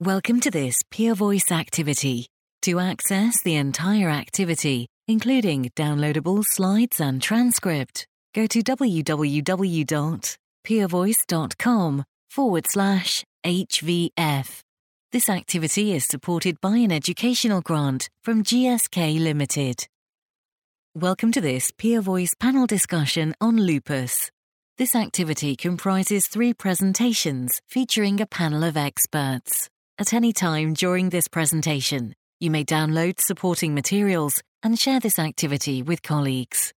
Welcome to this Peer Voice activity. To access the entire activity, including downloadable slides and transcript, go to www.peervoice.com forward slash HVF. This activity is supported by an educational grant from GSK Limited. Welcome to this Peer Voice panel discussion on lupus. This activity comprises three presentations featuring a panel of experts. At any time during this presentation, you may download supporting materials and share this activity with colleagues.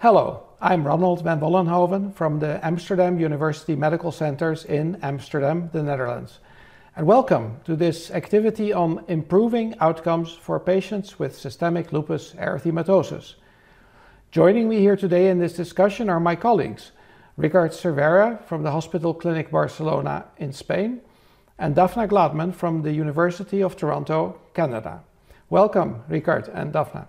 Hello, I'm Ronald van Vollenhoven from the Amsterdam University Medical Centers in Amsterdam, the Netherlands. And welcome to this activity on improving outcomes for patients with systemic lupus erythematosus. Joining me here today in this discussion are my colleagues, Ricard Cervera from the Hospital Clinic Barcelona in Spain, and Daphna Gladman from the University of Toronto, Canada. Welcome, Ricard and Daphna.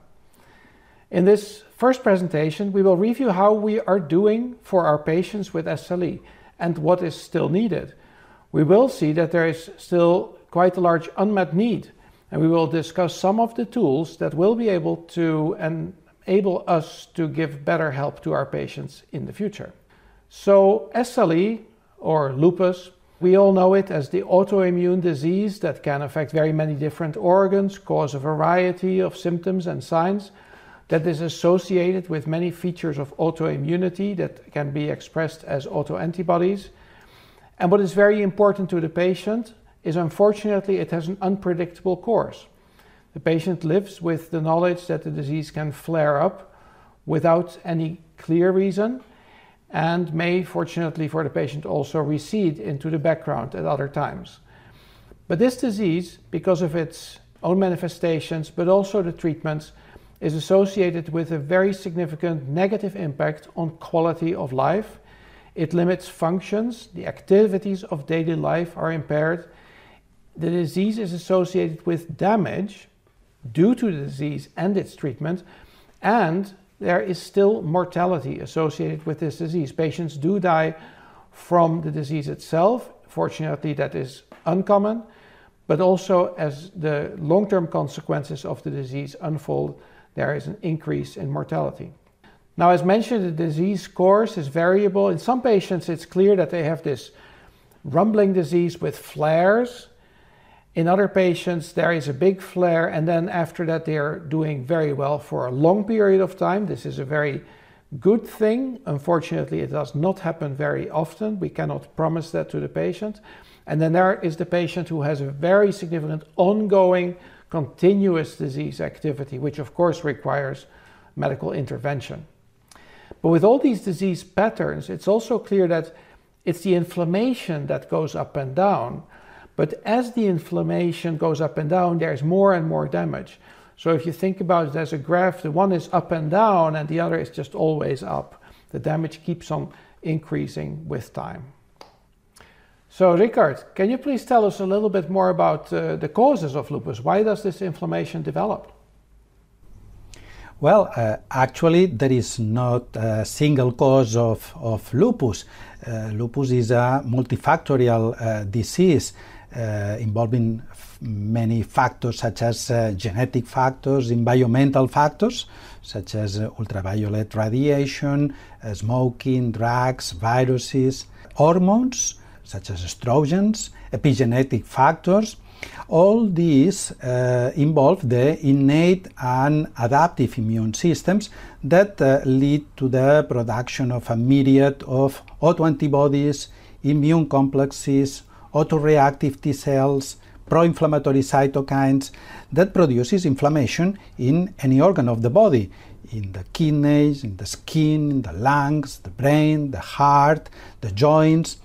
In this first presentation, we will review how we are doing for our patients with SLE and what is still needed. We will see that there is still quite a large unmet need, and we will discuss some of the tools that will be able to enable us to give better help to our patients in the future. So, SLE or lupus we all know it as the autoimmune disease that can affect very many different organs, cause a variety of symptoms and signs, that is associated with many features of autoimmunity that can be expressed as autoantibodies. And what is very important to the patient is unfortunately it has an unpredictable course. The patient lives with the knowledge that the disease can flare up without any clear reason and may, fortunately for the patient, also recede into the background at other times. But this disease, because of its own manifestations, but also the treatments, is associated with a very significant negative impact on quality of life. It limits functions, the activities of daily life are impaired. The disease is associated with damage due to the disease and its treatment, and there is still mortality associated with this disease. Patients do die from the disease itself. Fortunately, that is uncommon, but also as the long term consequences of the disease unfold, there is an increase in mortality. Now, as mentioned, the disease course is variable. In some patients, it's clear that they have this rumbling disease with flares in other patients, there is a big flare, and then after that, they are doing very well for a long period of time. This is a very good thing. Unfortunately, it does not happen very often. We cannot promise that to the patient. And then there is the patient who has a very significant ongoing continuous disease activity, which of course requires medical intervention. But with all these disease patterns, it's also clear that it's the inflammation that goes up and down but as the inflammation goes up and down, there's more and more damage. So if you think about it as a graph, the one is up and down and the other is just always up. The damage keeps on increasing with time. So, Ricard, can you please tell us a little bit more about uh, the causes of lupus? Why does this inflammation develop? Well, uh, actually, there is not a single cause of, of lupus. Uh, lupus is a multifactorial uh, disease involving many factors such as uh, genetic factors, environmental factors such as uh, ultraviolet radiation, smoking, drugs, viruses, hormones such as estrogens, epigenetic factors. All these uh, involve the innate and adaptive immune systems that uh, lead to the production of a myriad of autoantibodies, immune complexes, autoreactive T cells, pro-inflammatory cytokines that produces inflammation in any organ of the body, in the kidneys, in the skin, in the lungs, the brain, the heart, the joints,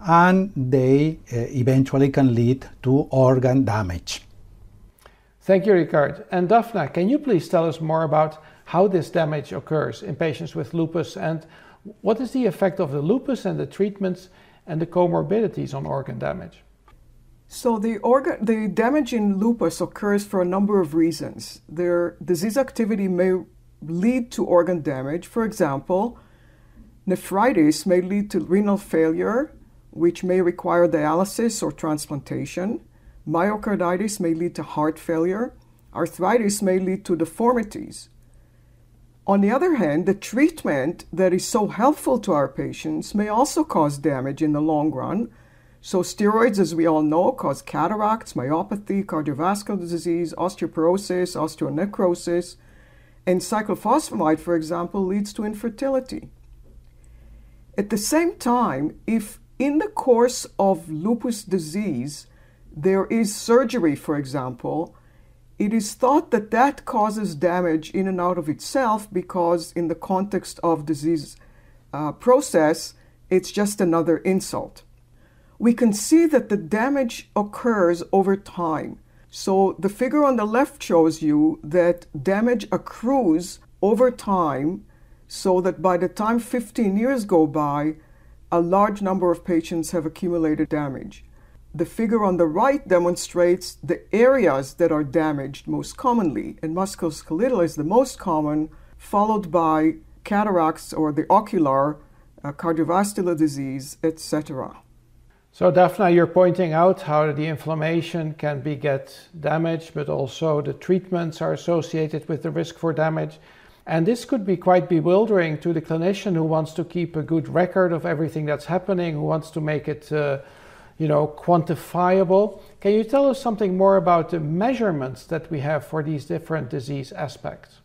and they uh, eventually can lead to organ damage. Thank you, Ricard. And Daphna, can you please tell us more about how this damage occurs in patients with lupus and what is the effect of the lupus and the treatments and the comorbidities on organ damage? So the organ, the damage in lupus occurs for a number of reasons. Their disease activity may lead to organ damage. For example, nephritis may lead to renal failure, which may require dialysis or transplantation. Myocarditis may lead to heart failure. Arthritis may lead to deformities. On the other hand, the treatment that is so helpful to our patients may also cause damage in the long run. So, steroids, as we all know, cause cataracts, myopathy, cardiovascular disease, osteoporosis, osteonecrosis, and cyclophosphamide, for example, leads to infertility. At the same time, if in the course of lupus disease there is surgery, for example, it is thought that that causes damage in and out of itself because, in the context of disease uh, process, it's just another insult. We can see that the damage occurs over time. So, the figure on the left shows you that damage accrues over time, so that by the time 15 years go by, a large number of patients have accumulated damage. The figure on the right demonstrates the areas that are damaged most commonly, and musculoskeletal is the most common, followed by cataracts or the ocular, uh, cardiovascular disease, etc. So, Daphna, you're pointing out how the inflammation can be get damaged, but also the treatments are associated with the risk for damage. And this could be quite bewildering to the clinician who wants to keep a good record of everything that's happening, who wants to make it uh, you know, quantifiable. Can you tell us something more about the measurements that we have for these different disease aspects?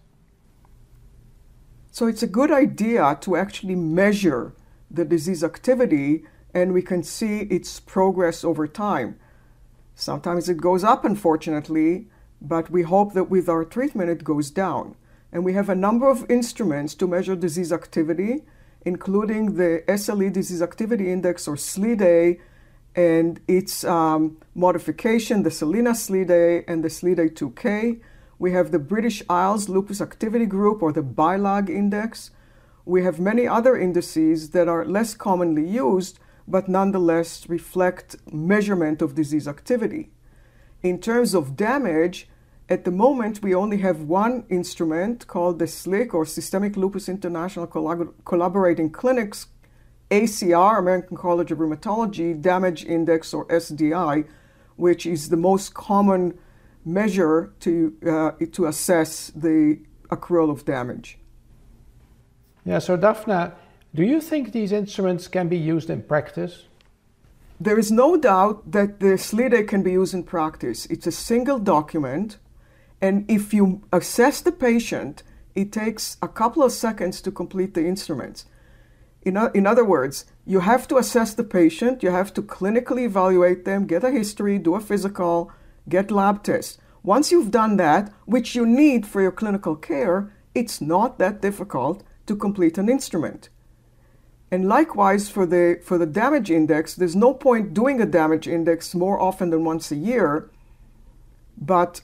So it's a good idea to actually measure the disease activity and we can see its progress over time. Sometimes it goes up, unfortunately, but we hope that with our treatment it goes down. And we have a number of instruments to measure disease activity, including the SLE Disease Activity Index or SLEDAI and its um, modification, the Selena SLEDAI and the SLEDAI 2K. We have the British Isles Lupus Activity Group or the BILAG index. We have many other indices that are less commonly used but nonetheless reflect measurement of disease activity. In terms of damage, at the moment we only have one instrument called the SLICC or Systemic Lupus International Collab- Collaborating Clinics ACR, American College of Rheumatology, Damage Index, or SDI, which is the most common measure to, uh, to assess the accrual of damage. Yeah, so Daphna, do you think these instruments can be used in practice? There is no doubt that the SLEDAI can be used in practice. It's a single document, and if you assess the patient, it takes a couple of seconds to complete the instruments. In, in other words, you have to assess the patient, you have to clinically evaluate them, get a history, do a physical, get lab tests. Once you've done that, which you need for your clinical care, it's not that difficult to complete an instrument. And likewise for the for the damage index, there's no point doing a damage index more often than once a year, but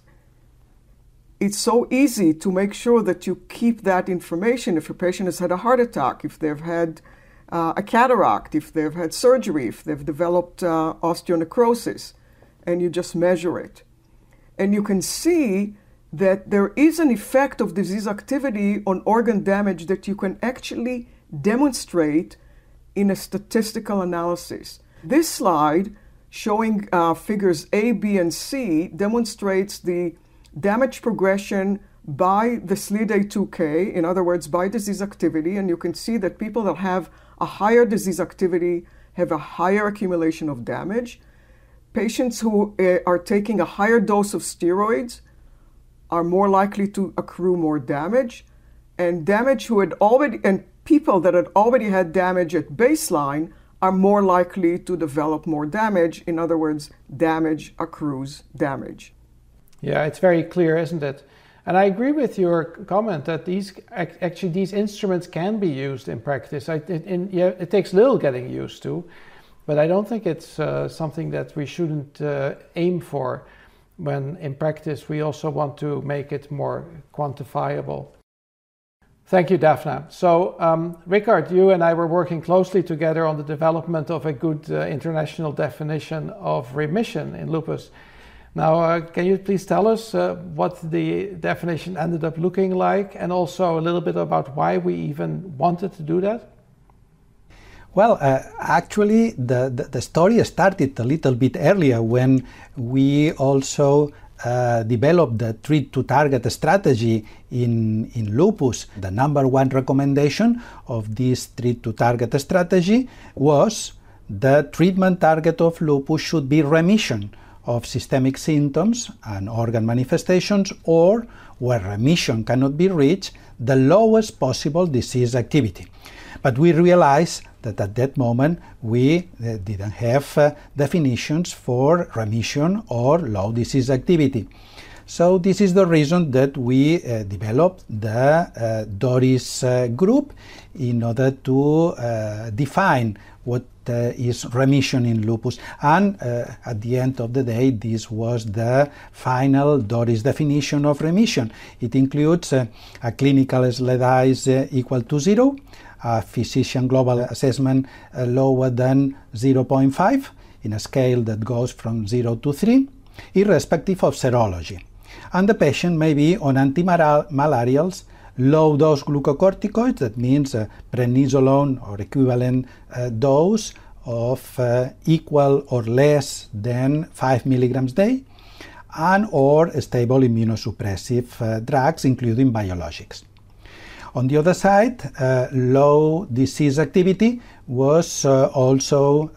it's so easy to make sure that you keep that information if a patient has had a heart attack, if they've had uh, a cataract, if they've had surgery, if they've developed uh, osteonecrosis, and you just measure it. And you can see that there is an effect of disease activity on organ damage that you can actually demonstrate in a statistical analysis. This slide, showing uh, figures A, B, and C, demonstrates the damage progression by the SLEDAI 2K, in other words, by disease activity, and you can see that people that have a higher disease activity have a higher accumulation of damage. Patients who uh, are taking a higher dose of steroids are more likely to accrue more damage, and damage who had already and people that had already had damage at baseline are more likely to develop more damage. In other words, damage accrues damage. Yeah, it's very clear, isn't it? And I agree with your comment that these actually these instruments can be used in practice. I, it, in, yeah, it takes little getting used to, but I don't think it's uh, something that we shouldn't uh, aim for. When in practice we also want to make it more quantifiable. Thank you, Daphna. So, um, Ricard, you and I were working closely together on the development of a good uh, international definition of remission in lupus. Now, uh, can you please tell us uh, what the definition ended up looking like and also a little bit about why we even wanted to do that? Well, uh, actually, the, the, the, story started a little bit earlier when we also uh, developed the treat to target strategy in, in lupus. The number one recommendation of this treat to target strategy was the treatment target of lupus should be remission of systemic symptoms and organ manifestations, or where remission cannot be reached, the lowest possible disease activity. But we realized that at that moment we uh, didn't have uh, definitions for remission or low disease activity. So this is the reason that we uh, developed the uh, DORIS uh, group in order to uh, define what uh, is remission in lupus. And uh, at the end of the day, this was the final DORIS definition of remission. It includes a clinical SLEDAIs equal to zero, a physician global assessment lower than 0.5 in a scale that goes from 0 to 3, irrespective of serology and the patient may be on antimalarials, low dose glucocorticoids, that means uh, prednisolone or equivalent uh, dose of uh, equal or less than 5 milligrams day, and or stable immunosuppressive uh, drugs, including biologics. On the other side, uh, low disease activity was uh, also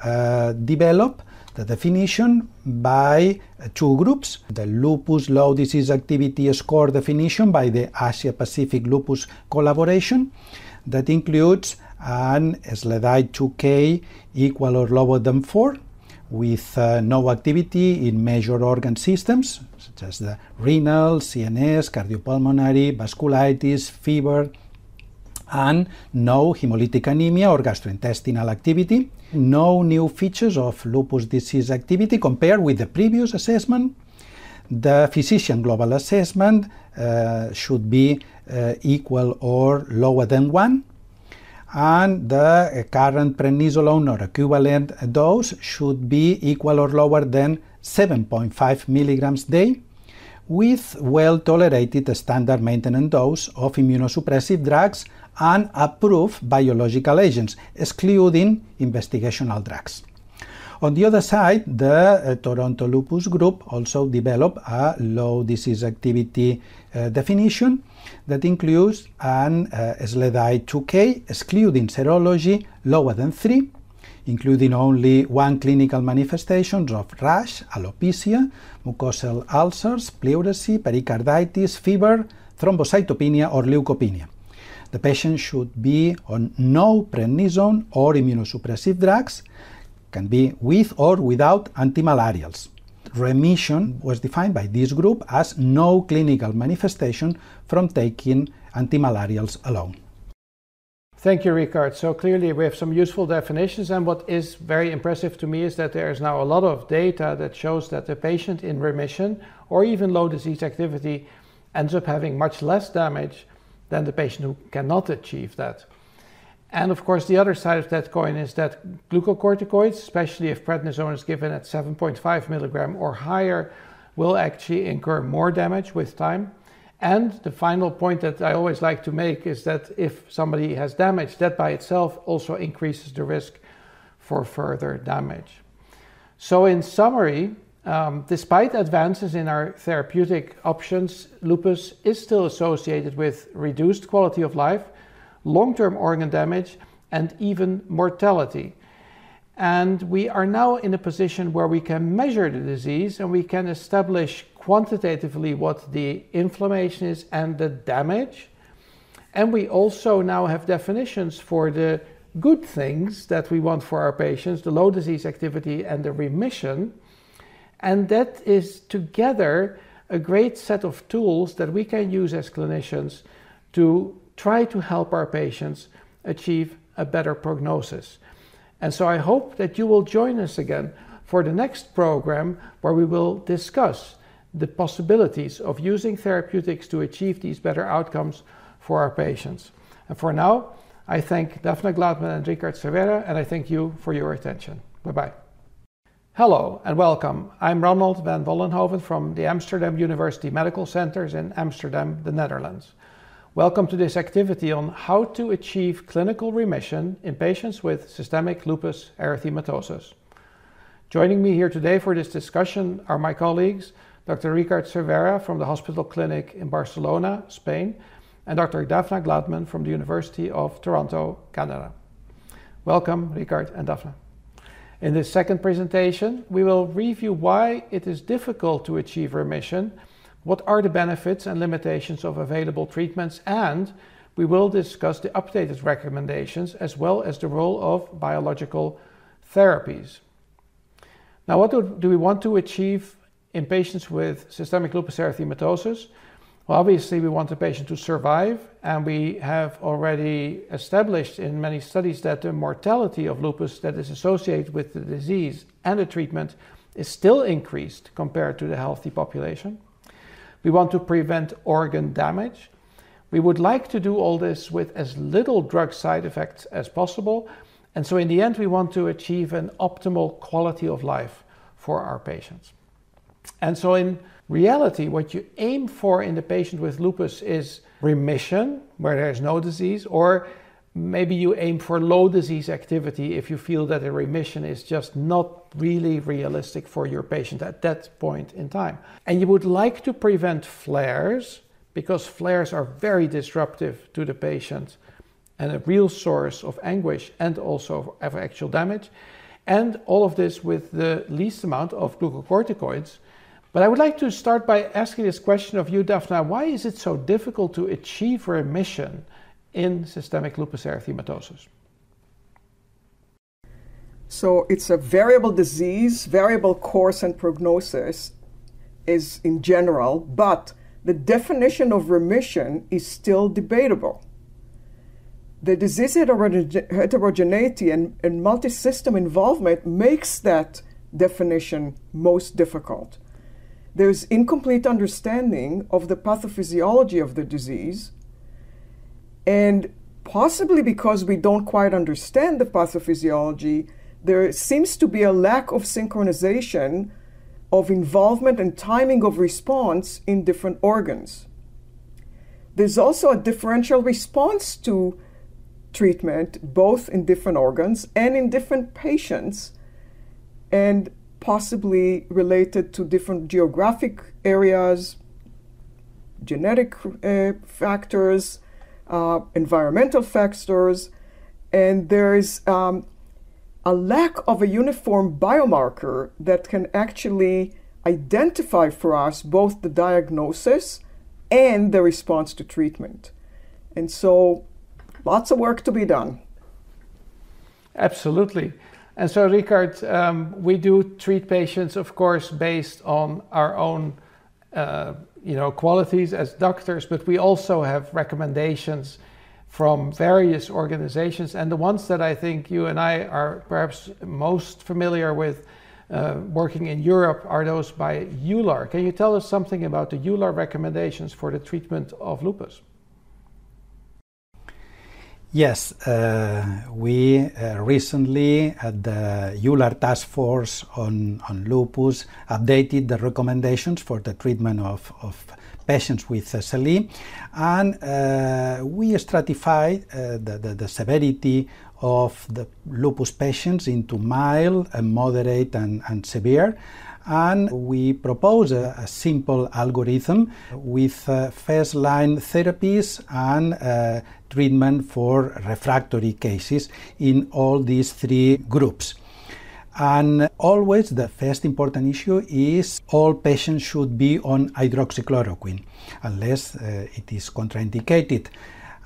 developed the definition by two groups. The lupus low disease activity score definition by the Asia Pacific Lupus Collaboration. That includes an SLEDAI 2K equal or lower than 4 with uh, no activity in major organ systems such as the renal, CNS, cardiopulmonary, vasculitis, fever, and no hemolytic anemia or gastrointestinal activity, no new features of lupus disease activity compared with the previous assessment. The physician global assessment uh, should be uh, equal or lower than 1 and the current prednisolone or equivalent dose should be equal or lower than 7.5 milligrams day with well tolerated standard maintenance dose of immunosuppressive drugs and approved biological agents, excluding investigational drugs. On the other side, the uh, Toronto Lupus Group also developed a low disease activity uh, definition that includes an uh, SLEDAI 2K, excluding serology lower than 3, including only one clinical manifestations of rash, alopecia, mucosal ulcers, pleurisy, pericarditis, fever, thrombocytopenia, or leukopenia. The patient should be on no prednisone or immunosuppressive drugs, can be with or without antimalarials. Remission was defined by this group as no clinical manifestation from taking antimalarials alone. Thank you, Ricard. So clearly we have some useful definitions and what is very impressive to me is that there is now a lot of data that shows that the patient in remission or even low disease activity ends up having much less damage than the patient who cannot achieve that. And of course, the other side of that coin is that glucocorticoids, especially if prednisone is given at 7.5 milligram or higher, will actually incur more damage with time. And the final point that I always like to make is that if somebody has damage, that by itself also increases the risk for further damage. So, in summary, um, despite advances in our therapeutic options, lupus is still associated with reduced quality of life, long term organ damage, and even mortality. And we are now in a position where we can measure the disease and we can establish quantitatively what the inflammation is and the damage. And we also now have definitions for the good things that we want for our patients the low disease activity and the remission. And that is together a great set of tools that we can use as clinicians to try to help our patients achieve a better prognosis. And so I hope that you will join us again for the next program where we will discuss the possibilities of using therapeutics to achieve these better outcomes for our patients. And for now, I thank Daphna Gladman and Ricard Cervera, and I thank you for your attention. Bye bye. Hello and welcome. I'm Ronald van Vollenhoven from the Amsterdam University Medical Centers in Amsterdam, the Netherlands. Welcome to this activity on how to achieve clinical remission in patients with systemic lupus erythematosus. Joining me here today for this discussion are my colleagues, Dr. Ricard Cervera from the Hospital Clinic in Barcelona, Spain, and Dr. Daphna Gladman from the University of Toronto, Canada. Welcome, Ricard and Daphna. In this second presentation, we will review why it is difficult to achieve remission what are the benefits and limitations of available treatments, and we will discuss the updated recommendations as well as the role of biological therapies. Now, what do, we want to achieve in patients with systemic lupus erythematosus? Well, obviously, we want the patient to survive, and we have already established in many studies that the mortality of lupus that is associated with the disease and the treatment is still increased compared to the healthy population. We want to prevent organ damage. We would like to do all this with as little drug side effects as possible. And so, in the end, we want to achieve an optimal quality of life for our patients. And so, in reality, what you aim for in the patient with lupus is remission, where there is no disease, or maybe you aim for low disease activity if you feel that a remission is just not really realistic for your patient at that point in time. And you would like to prevent flares because flares are very disruptive to the patient and a real source of anguish and also of actual damage. And all of this with the least amount of glucocorticoids. But I would like to start by asking this question of you, Daphna. Why is it so difficult to achieve remission? in systemic lupus erythematosus? So it's a variable disease, variable course and prognosis is in general, but the definition of remission is still debatable. The disease heterogeneity and, and multi system involvement makes that definition most difficult. There's incomplete understanding of the pathophysiology of the disease, and possibly because we don't quite understand the pathophysiology, there seems to be a lack of synchronization of involvement and timing of response in different organs. There's also a differential response to treatment, both in different organs and in different patients, and possibly related to different geographic areas, genetic uh, factors, uh, environmental factors, and there's um, a lack of a uniform biomarker that can actually identify for us both the diagnosis and the response to treatment. And so, lots of work to be done. Absolutely. And so, Ricard, um, we do treat patients, of course, based on our own uh, you know, qualities as doctors, but we also have recommendations from various organizations. And the ones that I think you and I are perhaps most familiar with uh, working in Europe are those by EULAR. Can you tell us something about the EULAR recommendations for the treatment of lupus? Yes, uh, we uh, recently at the EULAR Task Force on, on Lupus updated the recommendations for the treatment of, of patients with SLE, and uh, we stratified uh, the, the, the, severity of the lupus patients into mild, and moderate, and, and severe and we propose a, a simple algorithm with uh, first line therapies and uh, treatment for refractory cases in all these three groups. And always the first important issue is all patients should be on hydroxychloroquine unless uh, it is contraindicated.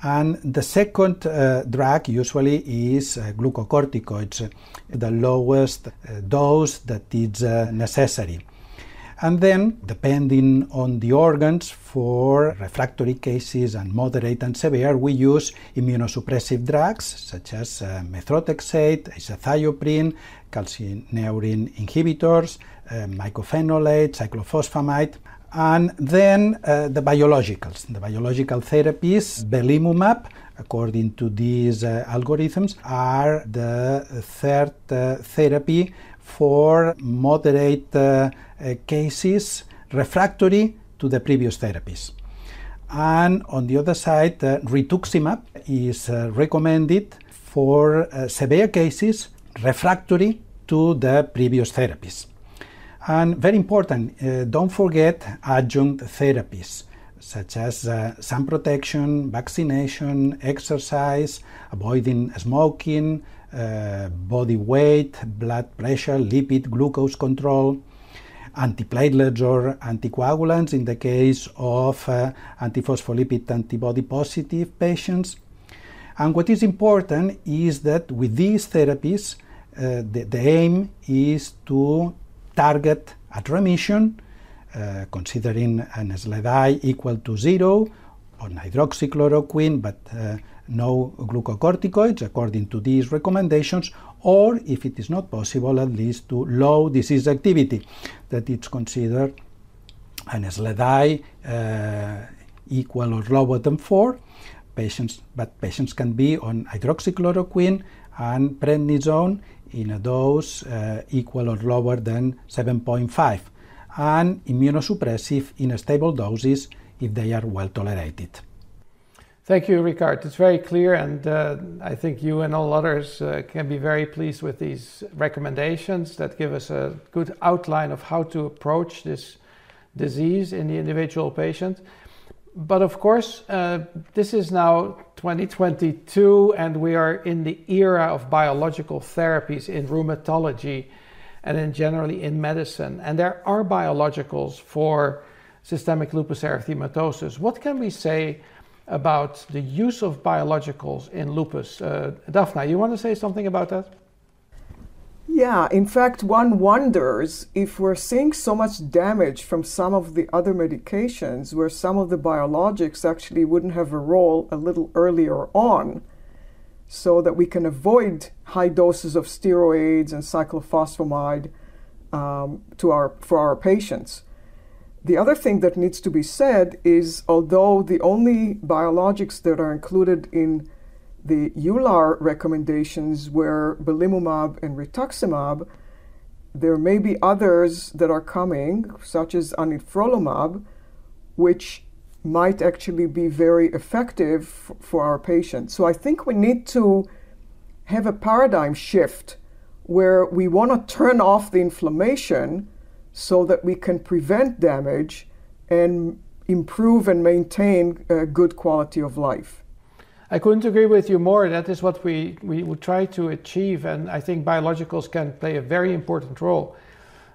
And the second uh, drug usually is uh, glucocorticoids, the lowest uh, dose that is uh, necessary. And then, depending on the organs, for refractory cases and moderate and severe, we use immunosuppressive drugs such as uh, methotrexate, azathioprine, calcineurin inhibitors, uh, mycophenolate, cyclophosphamide, and then uh, the biologicals, the biological therapies, belimumab, according to these uh, algorithms, are the third uh, therapy for moderate uh, uh, cases refractory to the previous therapies. And on the other side, uh, rituximab is recommended for severe cases refractory to the previous therapies. And very important, uh, don't forget adjunct therapies such as uh, sun protection, vaccination, exercise, avoiding smoking, uh, body weight, blood pressure, lipid, glucose control, antiplatelets or anticoagulants in the case of uh, antiphospholipid antibody positive patients. And what is important is that with these therapies, uh, the, the, aim is to target at remission, uh, considering an SLEDAI equal to zero on hydroxychloroquine, but uh, no glucocorticoids according to these recommendations, or if it is not possible, at least to low disease activity, that it's considered an SLEDAI uh, equal or lower than 4. Patients, but patients can be on hydroxychloroquine and prednisone in a dose uh, equal or lower than 7.5 and immunosuppressive in stable doses if they are well tolerated. Thank you, Ricard. It's very clear, and uh, I think you and all others uh, can be very pleased with these recommendations that give us a good outline of how to approach this disease in the individual patient. But of course, uh, this is now 2022, and we are in the era of biological therapies in rheumatology and in generally in medicine. And there are biologicals for systemic lupus erythematosus. What can we say about the use of biologicals in lupus? Uh, Daphna, you want to say something about that? Yeah, in fact, one wonders if we're seeing so much damage from some of the other medications where some of the biologics actually wouldn't have a role a little earlier on so that we can avoid high doses of steroids and cyclophosphamide um, to our, for our patients. The other thing that needs to be said is although the only biologics that are included in the EULAR recommendations were belimumab and rituximab. There may be others that are coming, such as anifrolumab, which might actually be very effective f- for our patients. So I think we need to have a paradigm shift where we want to turn off the inflammation so that we can prevent damage and improve and maintain a good quality of life. I couldn't agree with you more. That is what we, we would try to achieve, and I think biologicals can play a very important role.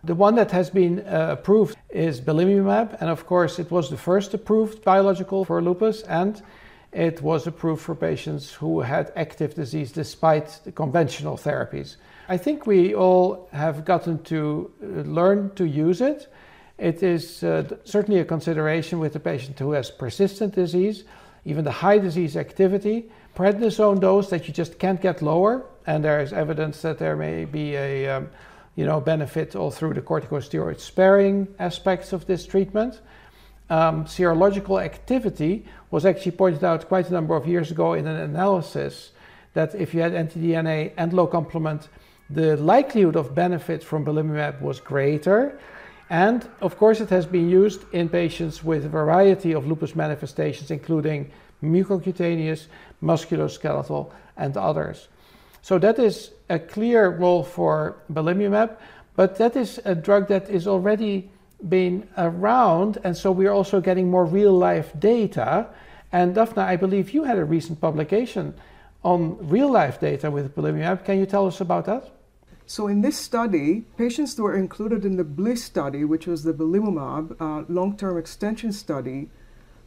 The one that has been uh, approved is belimumab, and of course, it was the first approved biological for lupus, and it was approved for patients who had active disease despite the conventional therapies. I think we all have gotten to uh, learn to use it. It is uh, certainly a consideration with a patient who has persistent disease even the high disease activity. Prednisone dose that you just can't get lower, and there is evidence that there may be a um, you know benefit all through the corticosteroid sparing aspects of this treatment. Um, serological activity was actually pointed out quite a number of years ago in an analysis that if you had anti-DNA and low complement, the likelihood of benefit from belimumab was greater. And of course, it has been used in patients with a variety of lupus manifestations, including mucocutaneous, musculoskeletal, and others. So that is a clear role for belimumab, but that is a drug that is already been around, and so we are also getting more real life data. And Daphna, I believe you had a recent publication on real life data with belimumab. Can you tell us about that? So in this study, patients were included in the BLISS study, which was the belimumab uh, long-term extension study,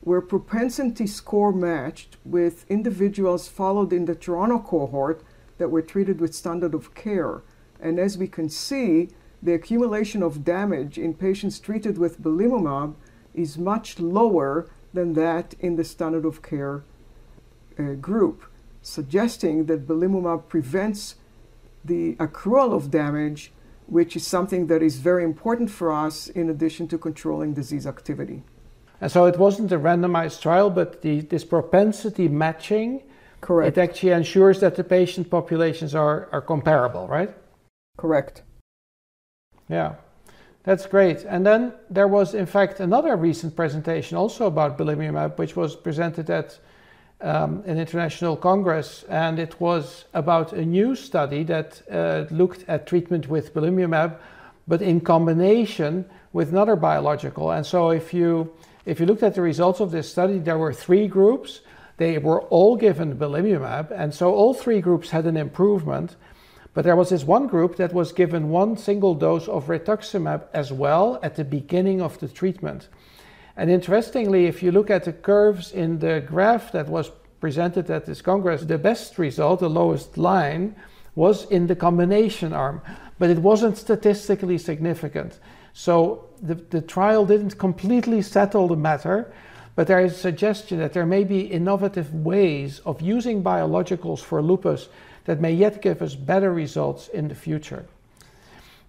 were propensity score matched with individuals followed in the Toronto cohort that were treated with standard of care. And as we can see, the accumulation of damage in patients treated with belimumab is much lower than that in the standard of care uh, group, suggesting that belimumab prevents the accrual of damage, which is something that is very important for us in addition to controlling disease activity. And so it wasn't a randomized trial, but the, this propensity matching, correct. It actually ensures that the patient populations are, are comparable, right? Correct. Yeah. That's great. And then there was, in fact, another recent presentation also about belimumab, which was presented at um, an international congress, and it was about a new study that uh, looked at treatment with belimumab, but in combination with another biological. And so, if you if you looked at the results of this study, there were three groups. They were all given belimumab, and so all three groups had an improvement. But there was this one group that was given one single dose of rituximab as well at the beginning of the treatment. And interestingly, if you look at the curves in the graph that was presented at this congress, the best result, the lowest line, was in the combination arm, but it wasn't statistically significant. So the, the trial didn't completely settle the matter, but there is a suggestion that there may be innovative ways of using biologicals for lupus that may yet give us better results in the future.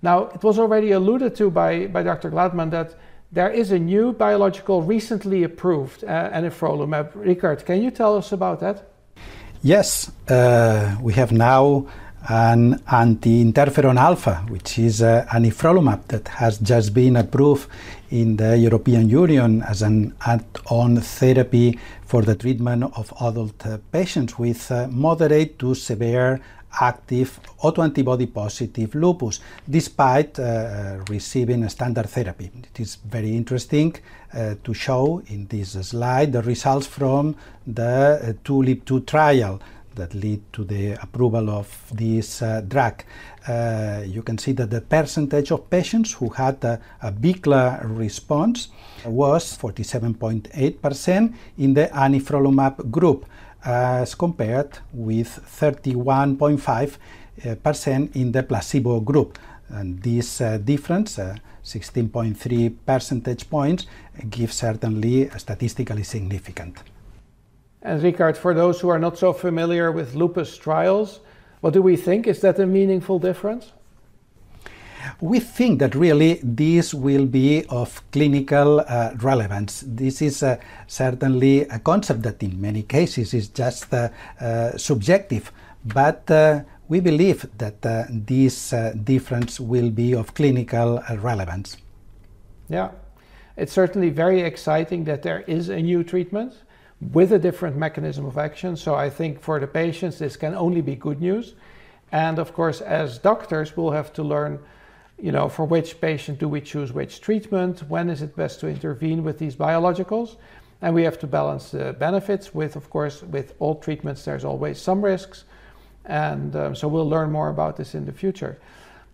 Now, it was already alluded to by, by Dr. Gladman that there is a new biological recently approved, uh, anifrolumab. Ricard, can you tell us about that? Yes, uh, we have now an anti-interferon alpha, which is uh, anifrolumab that has just been approved in the European Union as an add-on therapy for the treatment of adult uh, patients with uh, moderate to severe active autoantibody positive lupus despite uh, receiving standard therapy. It is very interesting uh, to show in this slide the results from the uh, TULIP 2 trial that lead to the approval of this uh, drug. Uh, you can see that the percentage of patients who had a, a BICLA response was 47.8% in the anifrolumab group as compared with 31.5% in the placebo group. And this uh, difference, uh, 16.3 percentage points, gives certainly statistically significant. And Ricard, for those who are not so familiar with lupus trials, what do we think? Is that a meaningful difference? We think that really this will be of clinical uh, relevance. This is uh, certainly a concept that in many cases is just uh, uh subjective, but uh, we believe that uh, this difference will be of clinical relevance. Yeah, it's certainly very exciting that there is a new treatment with a different mechanism of action. So I think for the patients, this can only be good news. And of course, as doctors, we'll have to learn, you know, for which patient do we choose which treatment, when is it best to intervene with these biologicals. And we have to balance the benefits with, of course, with all treatments, there's always some risks. And um, so we'll learn more about this in the future.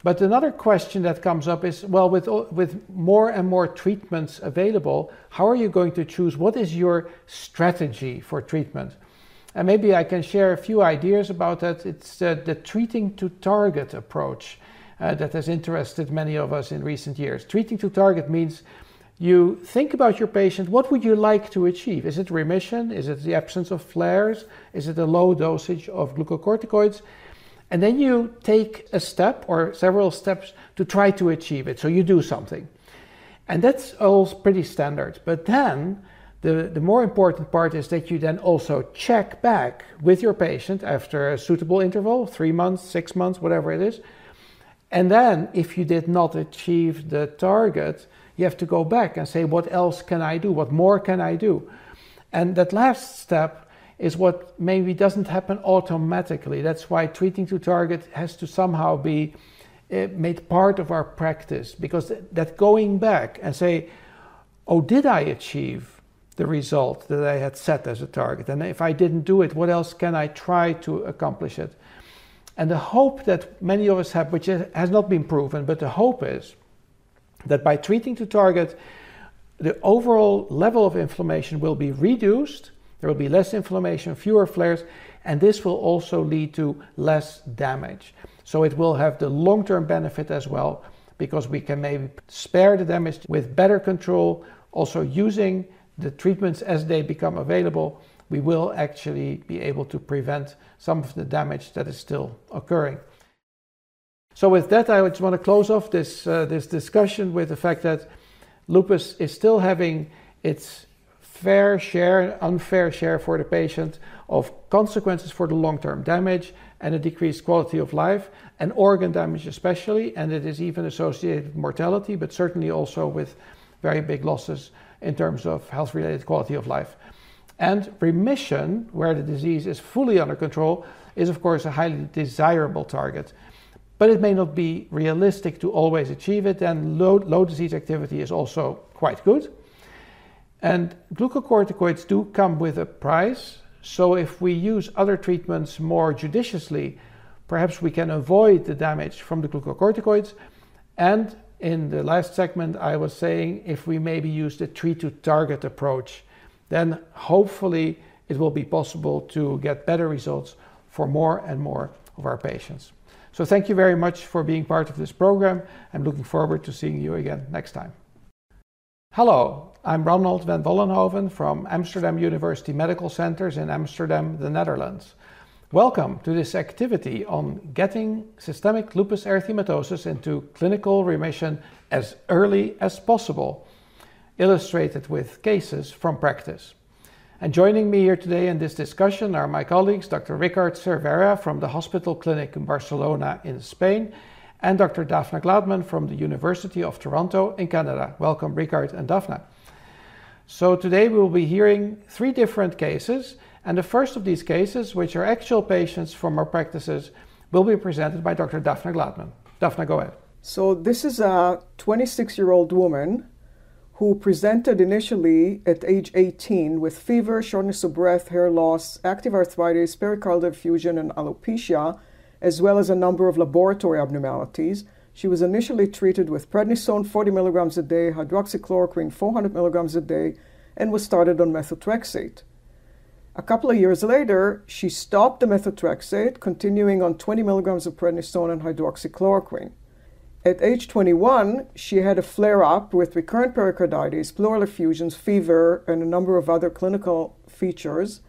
But another question that comes up is well, with, with more and more treatments available, how are you going to choose? What is your strategy for treatment? And maybe I can share a few ideas about that. It's uh, the treating to target approach uh, that has interested many of us in recent years. Treating to target means you think about your patient what would you like to achieve? Is it remission? Is it the absence of flares? Is it a low dosage of glucocorticoids? And then you take a step or several steps to try to achieve it. So you do something. And that's all pretty standard. But then the, the more important part is that you then also check back with your patient after a suitable interval three months, six months, whatever it is. And then if you did not achieve the target, you have to go back and say, what else can I do? What more can I do? And that last step is what maybe doesn't happen automatically. That's why treating to target has to somehow be uh, made part of our practice because that going back and say, oh, did I achieve the result that I had set as a target? And if I didn't do it, what else can I try to accomplish it? And the hope that many of us have, which has not been proven, but the hope is that by treating to target, the overall level of inflammation will be reduced there will be less inflammation, fewer flares, and this will also lead to less damage. So it will have the long term benefit as well because we can maybe spare the damage with better control. Also, using the treatments as they become available, we will actually be able to prevent some of the damage that is still occurring. So, with that, I just want to close off this, uh, this discussion with the fact that lupus is still having its fair share, unfair share for the patient of consequences for the long term damage and a decreased quality of life and organ damage, especially. And it is even associated with mortality, but certainly also with very big losses in terms of health related quality of life. And remission, where the disease is fully under control, is of course a highly desirable target. But it may not be realistic to always achieve it, and low, low disease activity is also quite good. And glucocorticoids do come with a price. So if we use other treatments more judiciously, perhaps we can avoid the damage from the glucocorticoids. And in the last segment, I was saying if we maybe use the treat to target approach, then hopefully it will be possible to get better results for more and more of our patients. So thank you very much for being part of this program. I'm looking forward to seeing you again next time. Hello, I'm Ronald van Vollenhoven from Amsterdam University Medical Centers in Amsterdam, the Netherlands. Welcome to this activity on getting systemic lupus erythematosus into clinical remission as early as possible, illustrated with cases from practice. And joining me here today in this discussion are my colleagues Dr. Ricard Cervera from the Hospital Clinic in Barcelona in Spain and Dr. Daphna Gladman from the University of Toronto in Canada. Welcome, Ricard and Daphna. So, today we will be hearing three different cases, and the first of these cases, which are actual patients from our practices, will be presented by Dr. Daphna Gladman. Daphna, go ahead. So, this is a 26 year old woman who presented initially at age 18 with fever, shortness of breath, hair loss, active arthritis, pericardial effusion, and alopecia as well as a number of laboratory abnormalities. She was initially treated with prednisone 40 milligrams a day, hydroxychloroquine 400 milligrams a day, and was started on methotrexate. A couple of years later, she stopped the methotrexate, continuing on 20 milligrams of prednisone and hydroxychloroquine. At age 21, she had a flare up with recurrent pericarditis, pleural effusions, fever, and a number of other clinical features.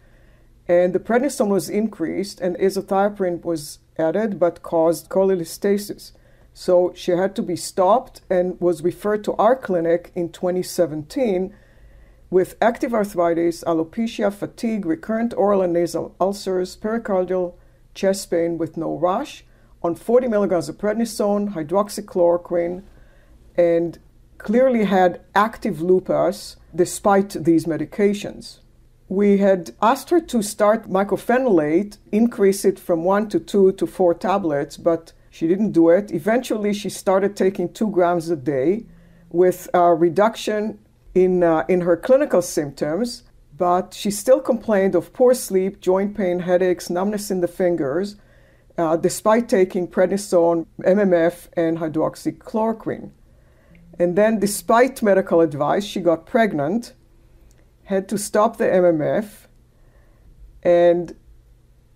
And the prednisone was increased, and azathioprine was added but caused cholecystitis. So she had to be stopped and was referred to our clinic in 2017 with active arthritis, alopecia, fatigue, recurrent oral and nasal ulcers, pericardial chest pain with no rush, on 40 milligrams of prednisone, hydroxychloroquine, and clearly had active lupus despite these medications we had asked her to start mycophenolate, increase it from one to two to four tablets, but she didn't do it. Eventually, she started taking two grams a day with a reduction in, uh, in her clinical symptoms, but she still complained of poor sleep, joint pain, headaches, numbness in the fingers, uh, despite taking prednisone, MMF, and hydroxychloroquine. And then, despite medical advice, she got pregnant had to stop the MMF and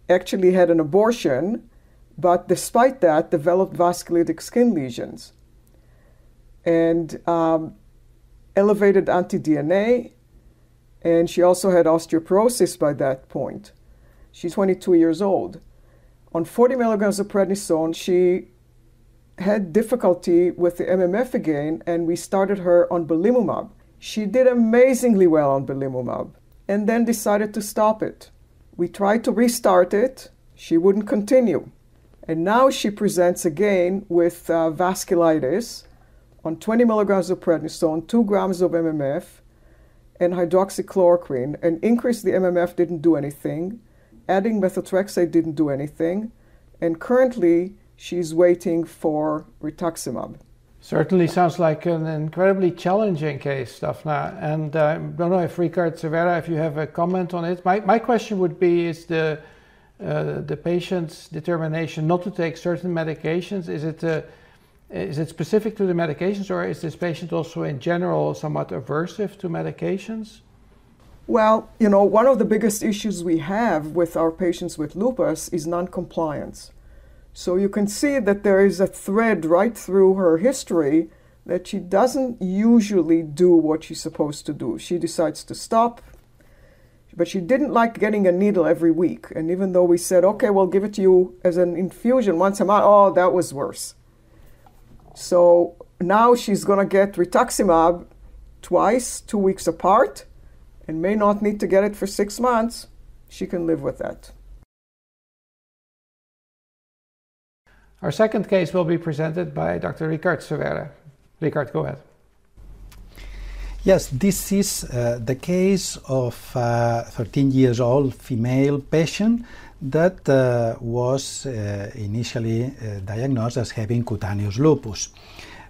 actually had an abortion, but despite that, developed vasculitic skin lesions and um, elevated anti DNA. And she also had osteoporosis by that point. She's 22 years old. On 40 milligrams of prednisone, she had difficulty with the MMF again, and we started her on belimumab. She did amazingly well on belimumab and then decided to stop it. We tried to restart it, she wouldn't continue. And now she presents again with uh, vasculitis on 20 milligrams of prednisone, 2 grams of MMF, and hydroxychloroquine. And increase the MMF didn't do anything. Adding methotrexate didn't do anything. And currently, she's waiting for rituximab. Certainly sounds like an incredibly challenging case, Daphna. And uh, I don't know if Ricard Cervera, if you have a comment on it. My, my question would be is the, uh, the patient's determination not to take certain medications, is it, uh, is it specific to the medications or is this patient also in general somewhat aversive to medications? Well, you know, one of the biggest issues we have with our patients with lupus is noncompliance. So you can see that there is a thread right through her history that she doesn't usually do what she's supposed to do. She decides to stop, but she didn't like getting a needle every week. And even though we said, okay, we'll give it to you as an infusion once a month, oh, that was worse. So now she's going to get rituximab twice, two weeks apart. And may not need to get it for six months, she can live with that. Our second case will be presented by Dr. Ricard Cervera. Ricard, go ahead. Yes, this is uh, the case of a 13 years old female patient that uh, was uh, initially uh, diagnosed as having cutaneous lupus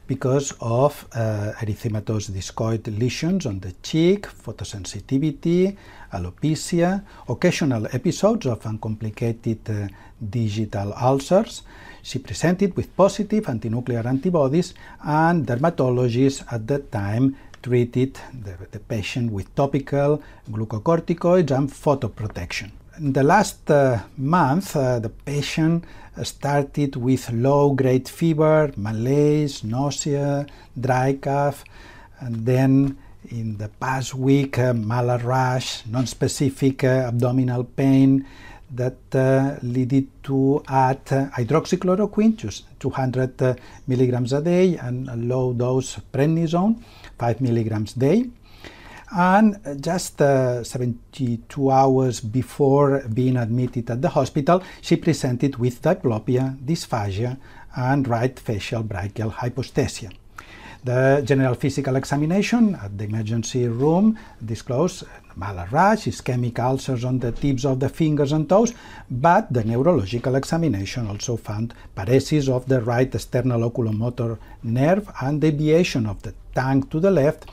because of uh, erythematous discoid lesions on the cheek, photosensitivity, alopecia, occasional episodes of uncomplicated uh, digital ulcers. She presented with positive antinuclear antibodies, and dermatologists at that time treated the, the patient with topical glucocorticoids and photoprotection. In the last uh, month, uh, the patient started with low grade fever, malaise, nausea, dry cough, and then in the past week, uh, malar rash, non specific uh, abdominal pain that uh, led to add hydroxychloroquine, just 200 uh, milligrams a day, and a low dose prednisone, 5 milligrams a day. And just uh, 72 hours before being admitted at the hospital, she presented with diplopia, dysphagia, and right facial brachial hypoesthesia. The general physical examination at the emergency room disclosed malar rash, ischemic ulcers on the tips of the fingers and toes, but the neurological examination also found paresis of the right external oculomotor nerve and deviation of the tongue to the left.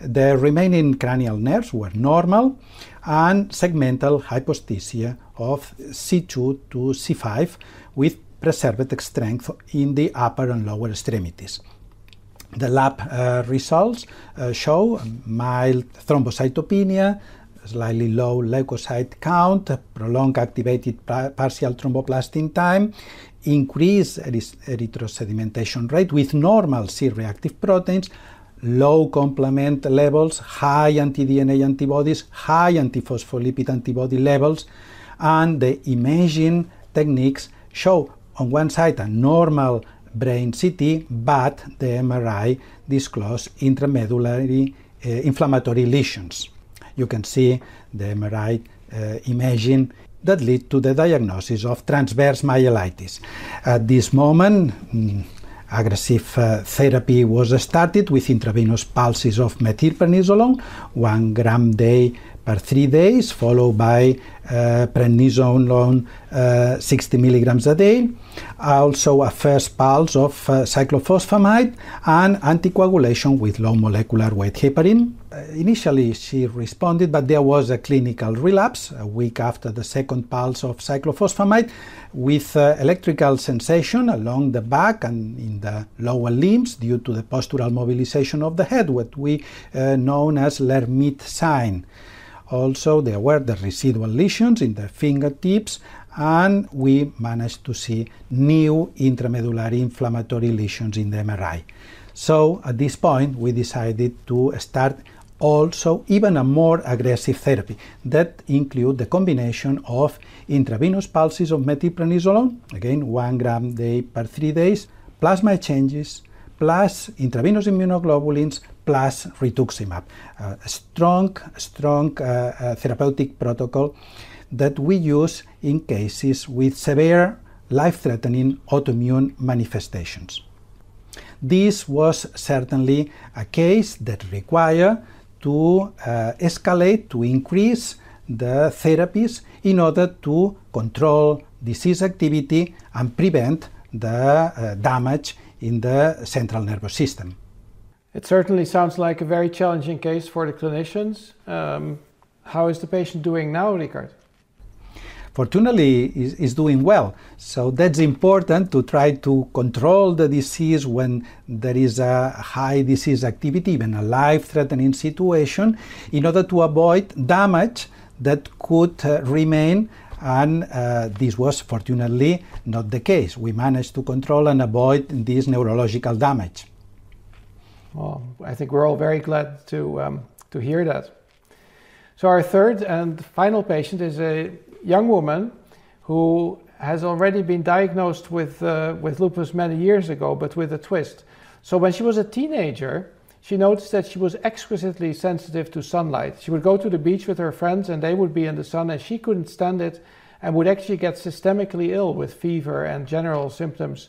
The remaining cranial nerves were normal and segmental hypoesthesia of C2 to C5 with preserved strength in the upper and lower extremities. The lab uh, results uh, show mild thrombocytopenia, slightly low leukocyte count, prolonged activated partial thromboplastin time, increased erythrosedimentation rate with normal C-reactive proteins, low complement levels, high anti-DNA antibodies, high antiphospholipid antibody levels, and the imaging techniques show on one side a normal brain CT, but the MRI disclosed intramedullary uh, inflammatory lesions. You can see the MRI uh, imaging that lead to the diagnosis of transverse myelitis. At this moment, mm, aggressive uh, therapy was started with intravenous pulses of methylprednisolone, one gram day per three days, followed by uh, prednisone uh, 60 milligrams a day. Also, a first pulse of uh, cyclophosphamide and anticoagulation with low molecular weight heparin. Uh, initially, she responded, but there was a clinical relapse a week after the second pulse of cyclophosphamide with uh, electrical sensation along the back and in the lower limbs due to the postural mobilization of the head, what we uh, known as Lhermitte sign. Also, there were the residual lesions in the fingertips, and we managed to see new intramedullary inflammatory lesions in the MRI. So, at this point, we decided to start also even a more aggressive therapy that include the combination of intravenous pulses of methylprednisolone, again one gram day per three days, plasma exchanges, plus intravenous immunoglobulins, plus rituximab. A strong, strong uh, uh, therapeutic protocol that we use in cases with severe life-threatening autoimmune manifestations. This was certainly a case that required to uh, escalate, to increase the therapies in order to control disease activity and prevent the uh, damage in the central nervous system. It certainly sounds like a very challenging case for the clinicians. Um, how is the patient doing now, Ricard? Fortunately, is, is doing well. So that's important to try to control the disease when there is a high disease activity, even a life-threatening situation, in order to avoid damage that could uh, remain and uh, this was fortunately not the case. We managed to control and avoid this neurological damage. Well, I think we're all very glad to, um, to hear that. So, our third and final patient is a young woman who has already been diagnosed with, uh, with lupus many years ago, but with a twist. So, when she was a teenager, she noticed that she was exquisitely sensitive to sunlight. She would go to the beach with her friends and they would be in the sun and she couldn't stand it and would actually get systemically ill with fever and general symptoms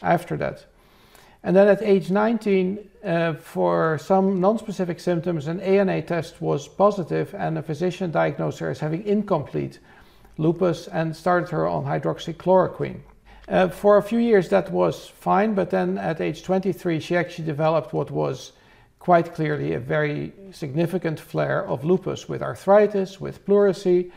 after that. And then at age 19, uh, for some non-specific symptoms, an ANA test was positive and a physician diagnosed her as having incomplete lupus and started her on hydroxychloroquine. Uh, for a few years that was fine, but then at age 23 she actually developed what was quite clearly a very significant flare of lupus with arthritis, with pleurisy,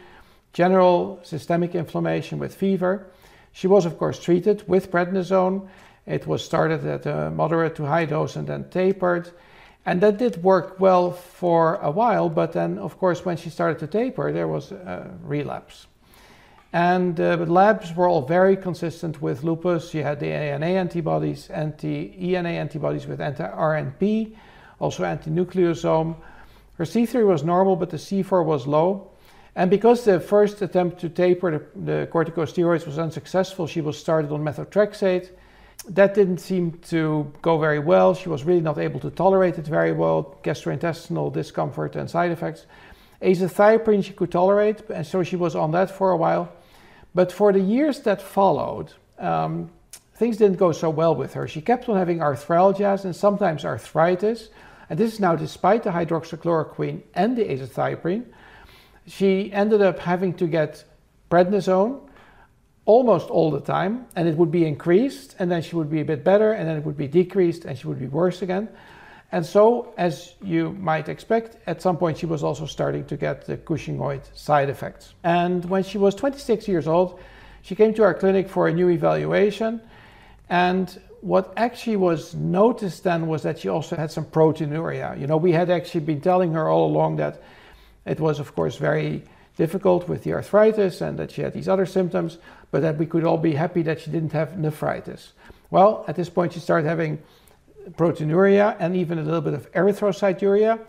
general systemic inflammation with fever. She was of course treated with prednisone it was started at a moderate to high dose and then tapered. And that did work well for a while, but then, of course, when she started to taper, there was a relapse. And uh, the labs were all very consistent with lupus. She had the ANA antibodies, anti-ENA antibodies with anti-RNP, also anti-nucleosome. Her C3 was normal, but the C4 was low. And because the first attempt to taper the, the corticosteroids was unsuccessful, she was started on methotrexate that didn't seem to go very well. She was really not able to tolerate it very well, gastrointestinal discomfort and side effects. Azathioprine she could tolerate, and so she was on that for a while. But for the years that followed, um, things didn't go so well with her. She kept on having arthralgias and sometimes arthritis, and this is now despite the hydroxychloroquine and the azathioprine. She ended up having to get prednisone, almost all the time, and it would be increased, and then she would be a bit better, and then it would be decreased, and she would be worse again. And so, as you might expect, at some point she was also starting to get the Cushingoid side effects. And when she was 26 years old, she came to our clinic for a new evaluation. And what actually was noticed then was that she also had some proteinuria. You know, we had actually been telling her all along that it was, of course, very difficult with the arthritis and that she had these other symptoms, but that we could all be happy that she didn't have nephritis. Well, at this point, she started having proteinuria and even a little bit of erythrocyturia,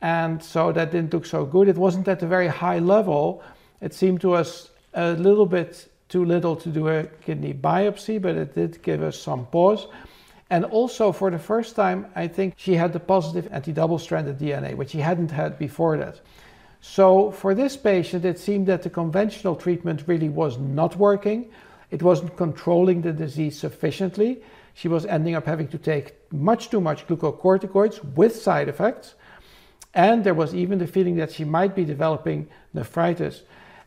and so that didn't look so good. It wasn't at a very high level. It seemed to us a little bit too little to do a kidney biopsy, but it did give us some pause. And also, for the first time, I think she had the positive anti double stranded DNA, which she hadn't had before that. So for this patient, it seemed that the conventional treatment really was not working. It wasn't controlling the disease sufficiently. She was ending up having to take much too much glucocorticoids with side effects. And there was even the feeling that she might be developing nephritis.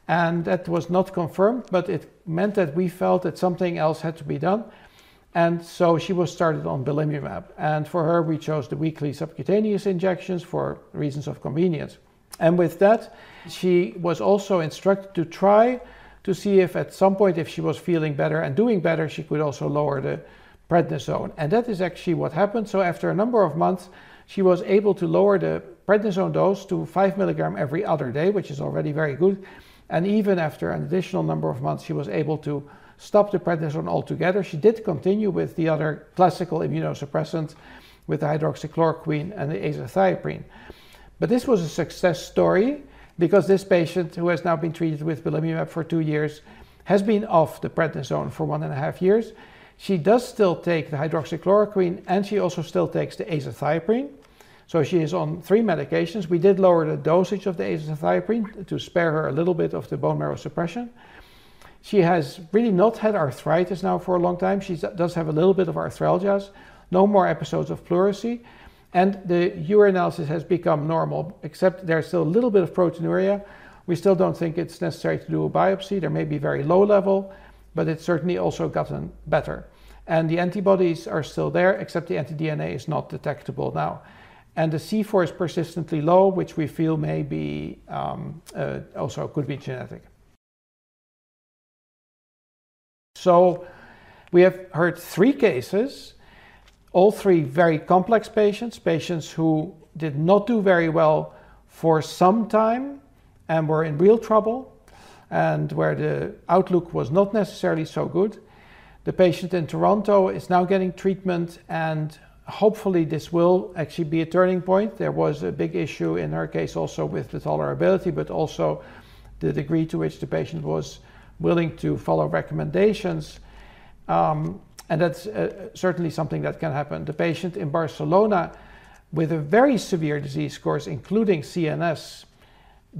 And that was not confirmed, but it meant that we felt that something else had to be done. And so she was started on belimumab. And for her, we chose the weekly subcutaneous injections for reasons of convenience. And with that, she was also instructed to try to see if at some point, if she was feeling better and doing better, she could also lower the prednisone. And that is actually what happened. So after a number of months, she was able to lower the prednisone dose to 5 milligram every other day, which is already very good. And even after an additional number of months, she was able to stop the prednisone altogether. She did continue with the other classical immunosuppressants, with the hydroxychloroquine and the azathioprine. But this was a success story because this patient, who has now been treated with belimumab for two years, has been off the prednisone for one and a half years. She does still take the hydroxychloroquine and she also still takes the azathioprine. So she is on three medications. We did lower the dosage of the azathioprine to spare her a little bit of the bone marrow suppression. She has really not had arthritis now for a long time. She does have a little bit of arthralgias, no more episodes of pleurisy. And the urinalysis has become normal, except there's still a little bit of proteinuria. We still don't think it's necessary to do a biopsy. There may be very low level, but it's certainly also gotten better. And the antibodies are still there, except the anti-DNA is not detectable now. And the C4 is persistently low, which we feel may be um, uh, also could be genetic. So we have heard three cases all three very complex patients, patients who did not do very well for some time and were in real trouble, and where the outlook was not necessarily so good. The patient in Toronto is now getting treatment, and hopefully, this will actually be a turning point. There was a big issue in her case also with the tolerability, but also the degree to which the patient was willing to follow recommendations. Um, and that's uh, certainly something that can happen. The patient in Barcelona with a very severe disease course, including CNS,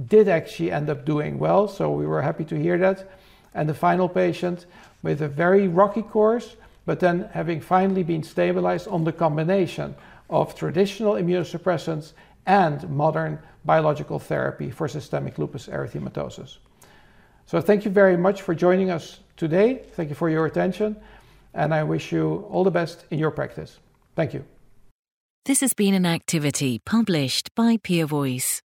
did actually end up doing well. So we were happy to hear that. And the final patient with a very rocky course, but then having finally been stabilized on the combination of traditional immunosuppressants and modern biological therapy for systemic lupus erythematosus. So thank you very much for joining us today. Thank you for your attention, and I wish you all the best in your practice. Thank you. This has been an activity published by PeerVoice.